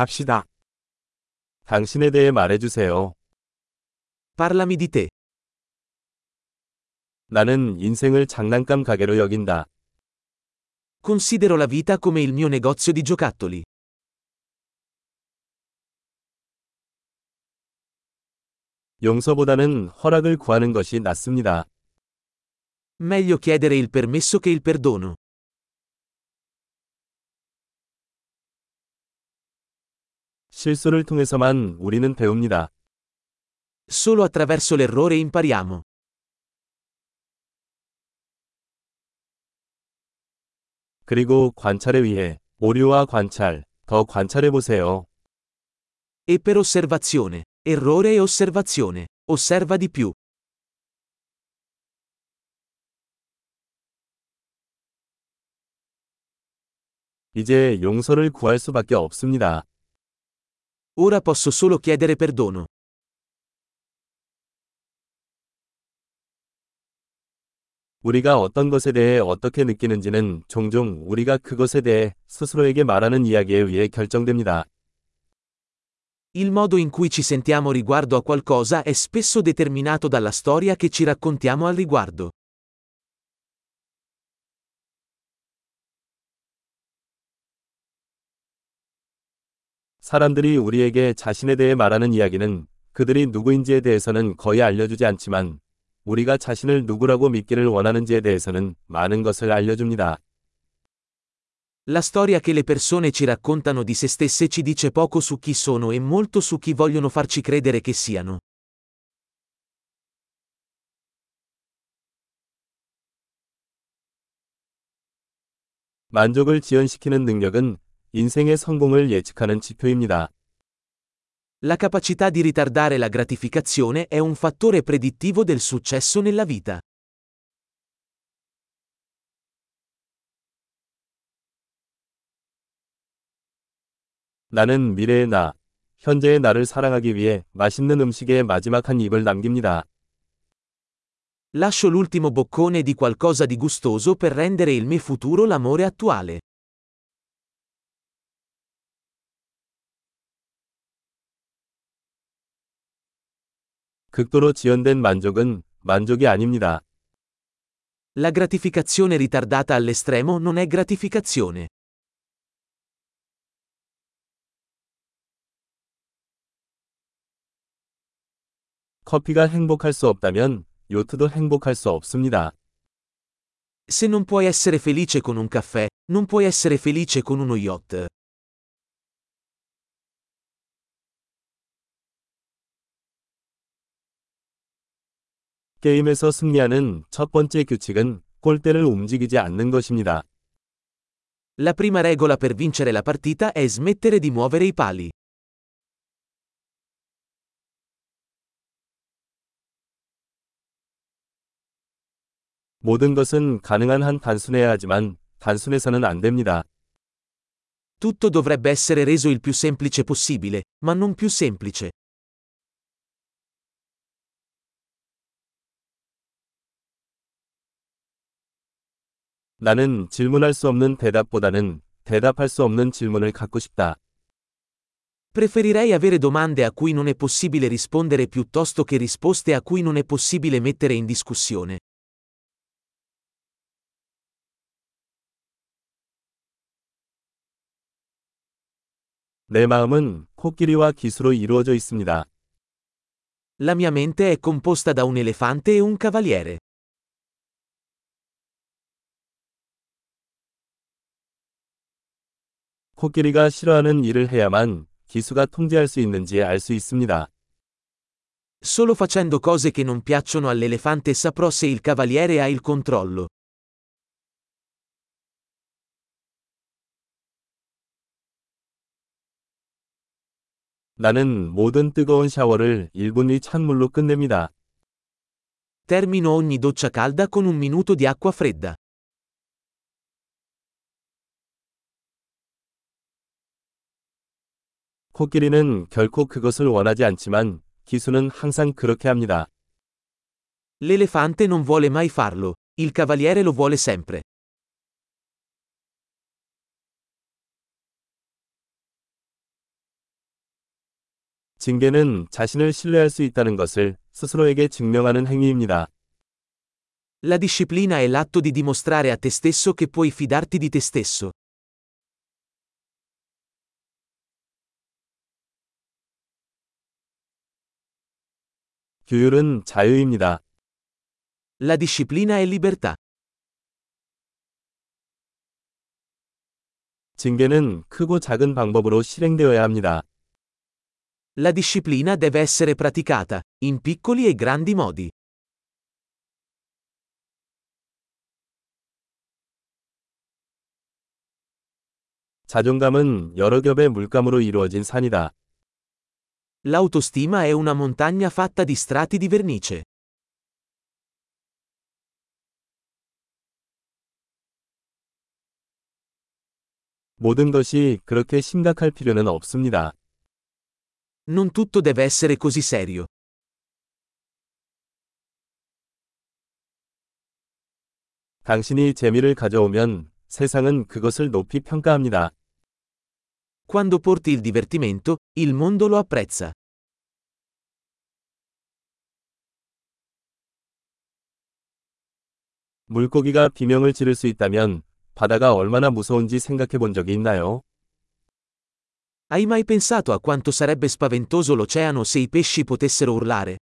갑시다. 당신에 대해 말해주세요. Parlami di te. 나는 인생을 장난감 가게로 여긴다. Considero la vita come il mio negozio di giocattoli. 용서보다는 허락을 구하는 것이 낫습니다. Meglio chiedere il permesso che il perdono. 실수를 통해서만 우리는 배웁니다. Solo attraverso l'errore impariamo. 그리고 관찰에 의해 오류와 관찰, 더 관찰해 보세요. E per osservazione, errore e osservazione, osserva di più. 이제 용서를 구할 수밖에 없습니다. Ora posso solo chiedere perdono. 우리가 어떤 것에 대해 어떻게 느끼는지는 종종 우리가 그것에 대해 스스로에게 말하는 이야기에 의해 결정됩니다. Il modo in cui ci sentiamo riguardo a qualcosa è spesso determinato dalla storia che ci raccontiamo al riguardo. 사람들이 우리에게 자신에 대해 말하는 이야기는 그들이 누구인지에 대해서는 거의 알려주지 않지만 우리가 자신을 누구라고 믿기를 원하는지에 대해서는 많은 것을 알려줍니다. La storia che le persone ci raccontano di se stesse ci dice poco su chi sono e molto su chi vogliono farci credere che siano. 만족을 지연시키는 능력은 인생의 성공을 예측하는 지표입니다. La capacità di ritardare la gratificazione è un fattore predittivo del successo nella vita. 나는 미래의 나, 현재의 나를 사랑하기 위해 맛있는 음식에 마지막 한 입을 남깁니다. Lascio l'ultimo boccone di qualcosa di gustoso per rendere il mio futuro l'amore attuale. 극도로 지연된 만족은 만족이 아닙니다. La gratificazione ritardata all'estremo non è gratificazione. 커피가 행복할 수 없다면 요트도 행복할 수 없습니다. Se non puoi essere felice con un caffè, non puoi essere felice con uno yacht. 게임에서 승리하는 첫 번째 규칙은 골대를 움직이지 않는 것입니다. La prima regola per vincere la partita è smettere di muovere i pali. 모든 것은 가능한 한 단순해야 하지만 단순해서는 안 됩니다. Tutto dovrebbe essere reso il più semplice possibile, ma non più semplice. 나는 질문할 수 없는 대답보다는 대답할 수 없는 질문을 갖고 싶다. Preferirei avere domande a cui non è possibile rispondere piuttosto che risposte a cui non è possibile mettere in discussione. 내 마음은 코끼리와 기수로 이루어져 있습니다. La mia mente è composta da un elefante e un cavaliere. 코끼리가 싫어하는 일을 해야만 기수가 통제할 수 있는지 알 수 있습니다. Solo facendo cose che non piacciono all'elefante saprò se il cavaliere ha il controllo. 나는 모든 뜨거운 샤워를 1분의 찬물로 끝냅니다. Termino ogni doccia calda con un minuto di acqua fredda. 코끼리는 결코 그것을 원하지 않지만 기수는 항상 그렇게 합니다. L'elefante non vuole mai farlo, il cavaliere lo vuole sempre. 징계는 자신을 신뢰할 수 있다는 것을 스스로에게 증명하는 행위입니다. La disciplina è l'atto di dimostrare a te stesso che puoi fidarti di te stesso. 규율은 자유입니다. La disciplina è libertà. 징계는 크고 작은 방법으로 실행되어야 합니다. La disciplina deve essere praticata, in piccoli e grandi modi. 자존감은 여러 겹의 물감으로 이루어진 산이다. L'autostima è una montagna fatta di strati di vernice. 모든 것이 그렇게 심각할 필요는 없습니다. Non tutto deve essere così serio. 당신이 재미를 가져오면 세상은 그것을 높이 평가합니다. Quando porti il divertimento, il mondo lo apprezza. 물고기가 비명을 지를 수 있다면 바다가 얼마나 무서운지 생각해 본 적이 있나요? Hai mai pensato a quanto sarebbe spaventoso l'oceano se i pesci potessero urlare?